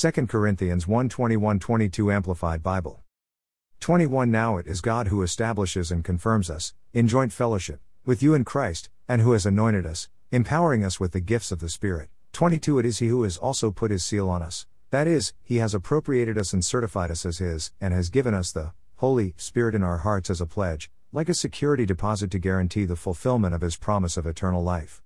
2 Corinthians 1 21 22 Amplified Bible. 21 Now it is God who establishes and confirms us, in joint fellowship, with you in Christ, and who has anointed us, empowering us with the gifts of the Spirit. 22 It is He who has also put His seal on us, that is, He has appropriated us and certified us as His, and has given us the Holy Spirit in our hearts as a pledge, like a security deposit to guarantee the fulfillment of His promise of eternal life.